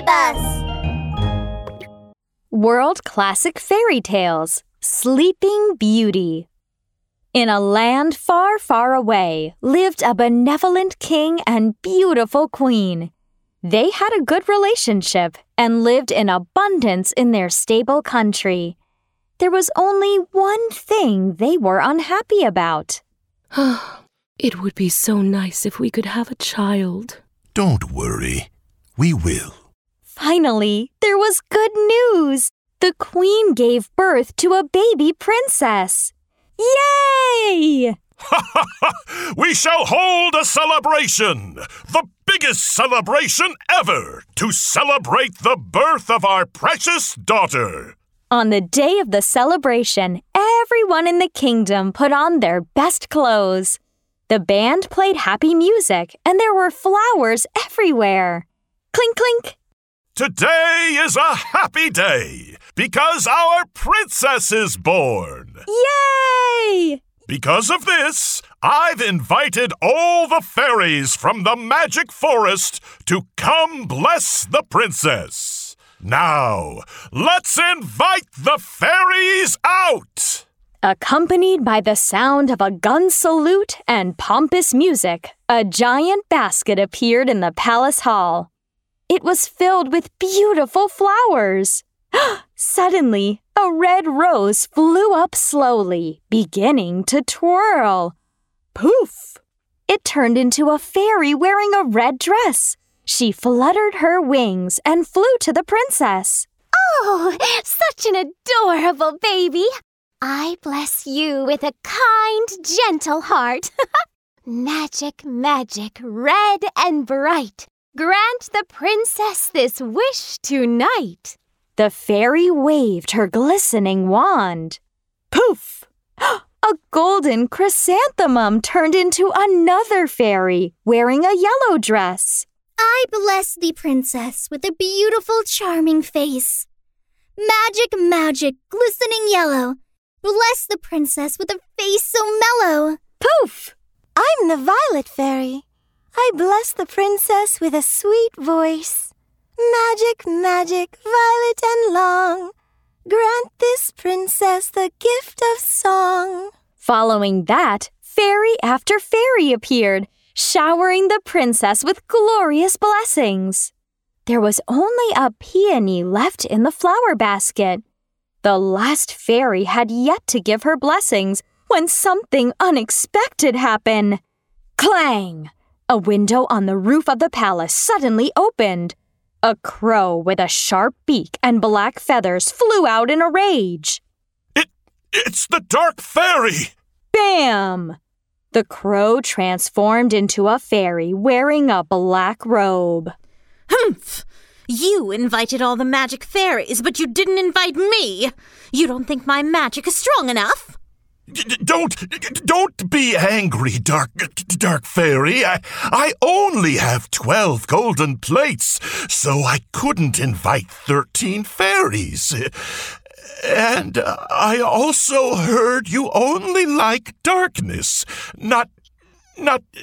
Fairy Bus! World Classic Fairy Tales Sleeping Beauty. In a land far, far away lived a benevolent king and beautiful queen. They had a good relationship and lived in abundance in their stable country. There was only one thing they were unhappy about. it would be so nice if we could have a child. Don't worry. We will. Finally, there was good news. The queen gave birth to a baby princess. Yay! we shall hold a celebration! The biggest celebration ever to celebrate the birth of our precious daughter. On the day of the celebration, everyone in the kingdom put on their best clothes. The band played happy music, and there were flowers everywhere. Clink, clink. Today is a happy day because our princess is born. Yay! Because of this, I've invited all the fairies from the magic forest to come bless the princess. Now, let's invite the fairies out! Accompanied by the sound of a gun salute and pompous music, a giant basket appeared in the palace hall. It was filled with beautiful flowers. Suddenly, a red rose flew up slowly, beginning to twirl. Poof! It turned into a fairy wearing a red dress. She fluttered her wings and flew to the princess. Oh, such an adorable baby! I bless you with a kind, gentle heart. magic, magic, red and bright. Grant the princess this wish tonight. The fairy waved her glistening wand. Poof! A golden chrysanthemum turned into another fairy wearing a yellow dress. I bless thee, princess, with a beautiful, charming face. Magic, magic, glistening yellow. Bless the princess with a face so mellow. Poof! I'm the violet fairy. I bless the princess with a sweet voice. Magic, magic, violet and long, grant this princess the gift of song. Following that, fairy after fairy appeared, showering the princess with glorious blessings. There was only a peony left in the flower basket. The last fairy had yet to give her blessings when something unexpected happened. Clang! A window on the roof of the palace suddenly opened. A crow with a sharp beak and black feathers flew out in a rage. It, it's the Dark Fairy! Bam! The crow transformed into a fairy wearing a black robe. Humph! You invited all the magic fairies, but you didn't invite me! You don't think my magic is strong enough? Don't don't be angry, Dark Dark Fairy. I I only have 12 golden plates, so I couldn't invite 13 fairies. And I also heard you only like darkness, not not uh,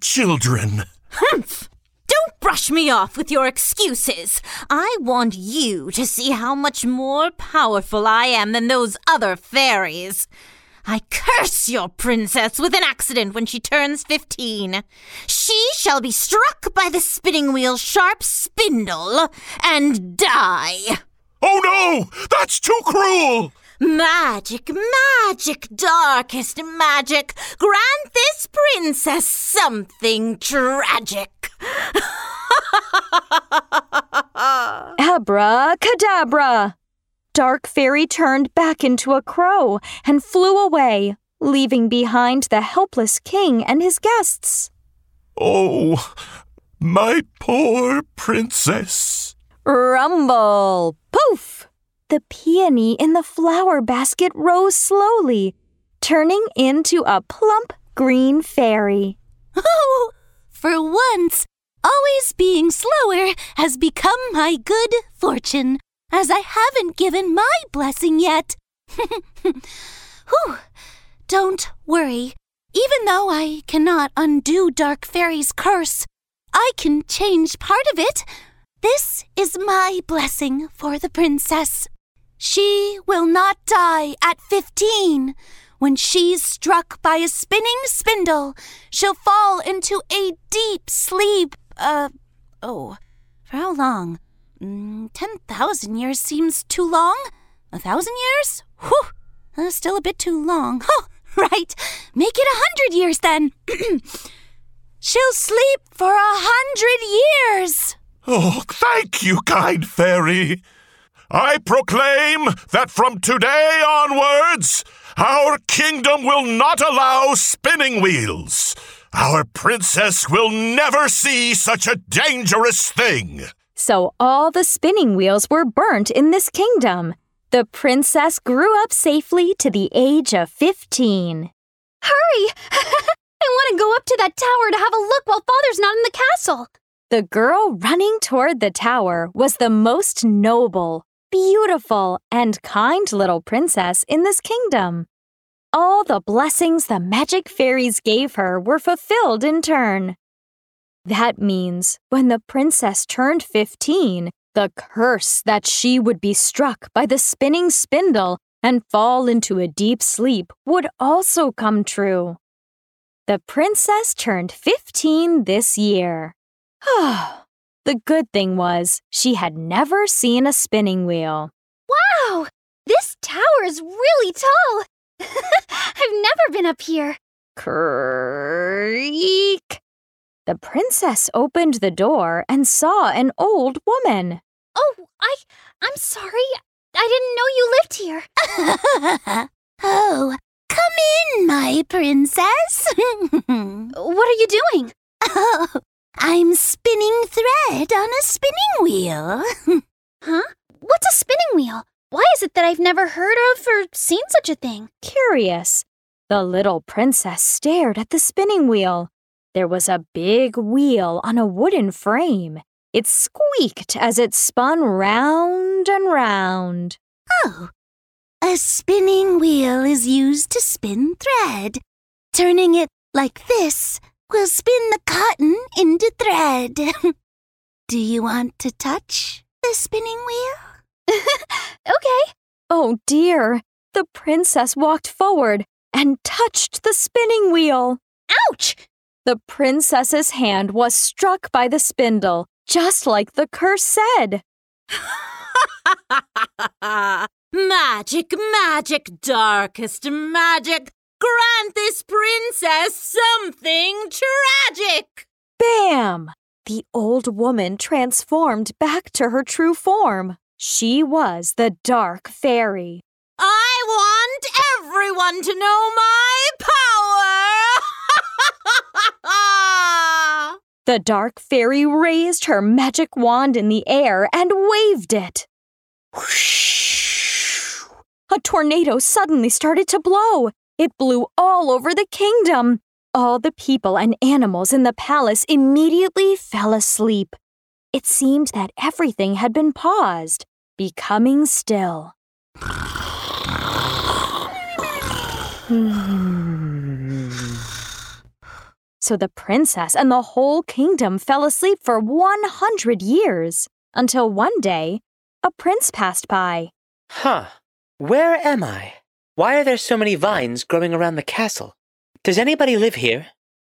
children. Humph! Don't brush me off with your excuses. I want you to see how much more powerful I am than those other fairies. I curse your princess with an accident when she turns fifteen. She shall be struck by the spinning wheel's sharp spindle and die. Oh no! That's too cruel! Magic, magic, darkest magic, grant this princess something tragic. Abracadabra! Dark Fairy turned back into a crow and flew away, leaving behind the helpless king and his guests. Oh, my poor princess. Rumble! Poof! The peony in the flower basket rose slowly, turning into a plump green fairy. Oh, for once, always being slower has become my good fortune as I haven't given my blessing yet. Whew. Don't worry. Even though I cannot undo Dark Fairy's curse, I can change part of it. This is my blessing for the princess. She will not die at 15. When she's struck by a spinning spindle, she'll fall into a deep sleep. Uh, oh, for how long? Mm, 10,000 years seems too long. A thousand years? Whew, uh, still a bit too long. Oh, right. Make it a hundred years then. She'll sleep for a hundred years. Oh, thank you, kind fairy. I proclaim that from today onwards, our kingdom will not allow spinning wheels. Our princess will never see such a dangerous thing. So all the spinning wheels were burnt in this kingdom. The princess grew up safely to the age of 15. Hurry! I want to go up to that tower to have a look while Father's not in the castle. The girl running toward the tower was the most noble, beautiful, and kind little princess in this kingdom. All the blessings the magic fairies gave her were fulfilled in turn. That means when the princess turned 15, the curse that she would be struck by the spinning spindle and fall into a deep sleep would also come true. The princess turned 15 this year. the good thing was she had never seen a spinning wheel. Wow! This tower is really tall. I've never been up here. Creak! The princess opened the door and saw an old woman. Oh, I I'm sorry. I didn't know you lived here. oh, come in, my princess. what are you doing? Oh, I'm spinning thread on a spinning wheel. huh? What's a spinning wheel? Why is it that I've never heard of or seen such a thing? Curious. The little princess stared at the spinning wheel. There was a big wheel on a wooden frame. It squeaked as it spun round and round. Oh, a spinning wheel is used to spin thread. Turning it like this will spin the cotton into thread. Do you want to touch the spinning wheel? okay. Oh dear. The princess walked forward and touched the spinning wheel. Ouch! The princess's hand was struck by the spindle, just like the curse said. magic, magic, darkest magic, grant this princess something tragic. Bam! The old woman transformed back to her true form. She was the dark fairy. I want everyone to know my! The dark fairy raised her magic wand in the air and waved it. Whoosh! A tornado suddenly started to blow. It blew all over the kingdom. All the people and animals in the palace immediately fell asleep. It seemed that everything had been paused, becoming still. So the princess and the whole kingdom fell asleep for 100 years until one day a prince passed by. Huh. Where am I? Why are there so many vines growing around the castle? Does anybody live here?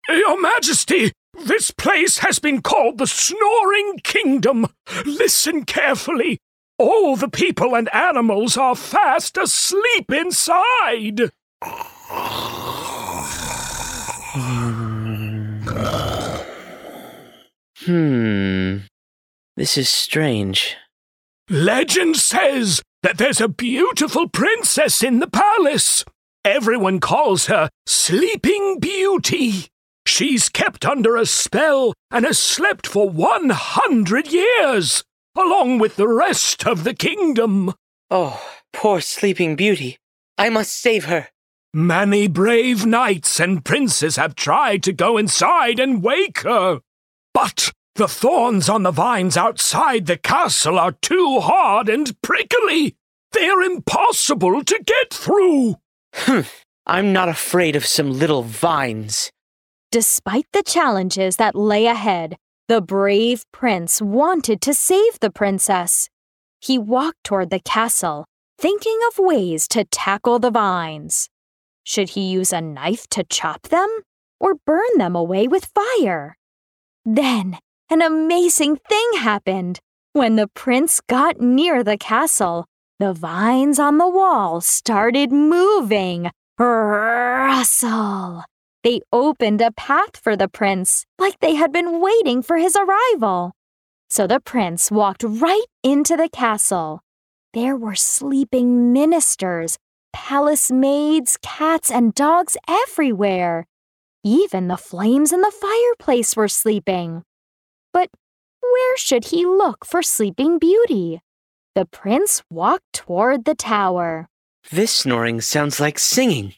Your Majesty, this place has been called the Snoring Kingdom. Listen carefully. All the people and animals are fast asleep inside. Hmm. This is strange. Legend says that there's a beautiful princess in the palace. Everyone calls her Sleeping Beauty. She's kept under a spell and has slept for 100 years, along with the rest of the kingdom. Oh, poor Sleeping Beauty. I must save her. Many brave knights and princes have tried to go inside and wake her. But the thorns on the vines outside the castle are too hard and prickly. They're impossible to get through. Humph, I'm not afraid of some little vines. Despite the challenges that lay ahead, The brave prince wanted to save the princess. He walked toward the castle, thinking of ways to tackle the vines. Should he use a knife to chop them or burn them away with fire? Then an amazing thing happened. When the prince got near the castle, the vines on the wall started moving. Rustle! They opened a path for the prince, like they had been waiting for his arrival. So the prince walked right into the castle. There were sleeping ministers, palace maids, cats, and dogs everywhere. Even the flames in the fireplace were sleeping. But where should he look for Sleeping Beauty? The prince walked toward the tower. This snoring sounds like singing.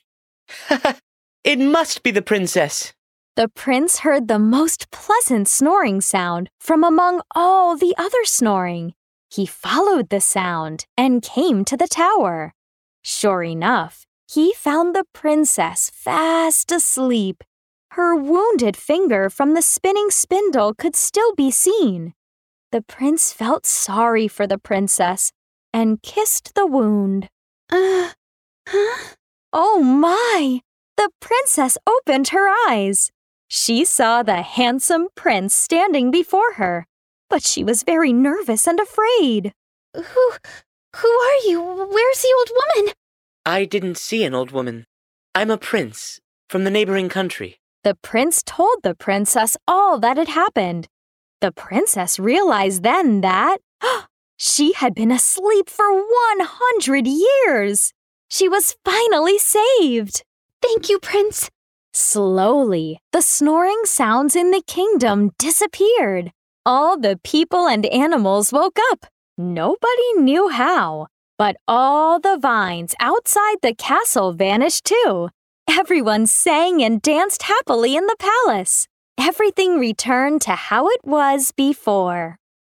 it must be the princess. The prince heard the most pleasant snoring sound from among all the other snoring. He followed the sound and came to the tower. Sure enough, he found the princess fast asleep. Her wounded finger from the spinning spindle could still be seen. The prince felt sorry for the princess and kissed the wound. Uh, huh? Oh my! The princess opened her eyes. She saw the handsome prince standing before her, but she was very nervous and afraid. Who, who are you? Where's the old woman? I didn't see an old woman. I'm a prince from the neighboring country. The prince told the princess all that had happened. The princess realized then that she had been asleep for 100 years. She was finally saved. Thank you, Prince. Slowly, the snoring sounds in the kingdom disappeared. All the people and animals woke up. Nobody knew how, but all the vines outside the castle vanished too. Everyone sang and danced happily in the palace. Everything returned to how it was before.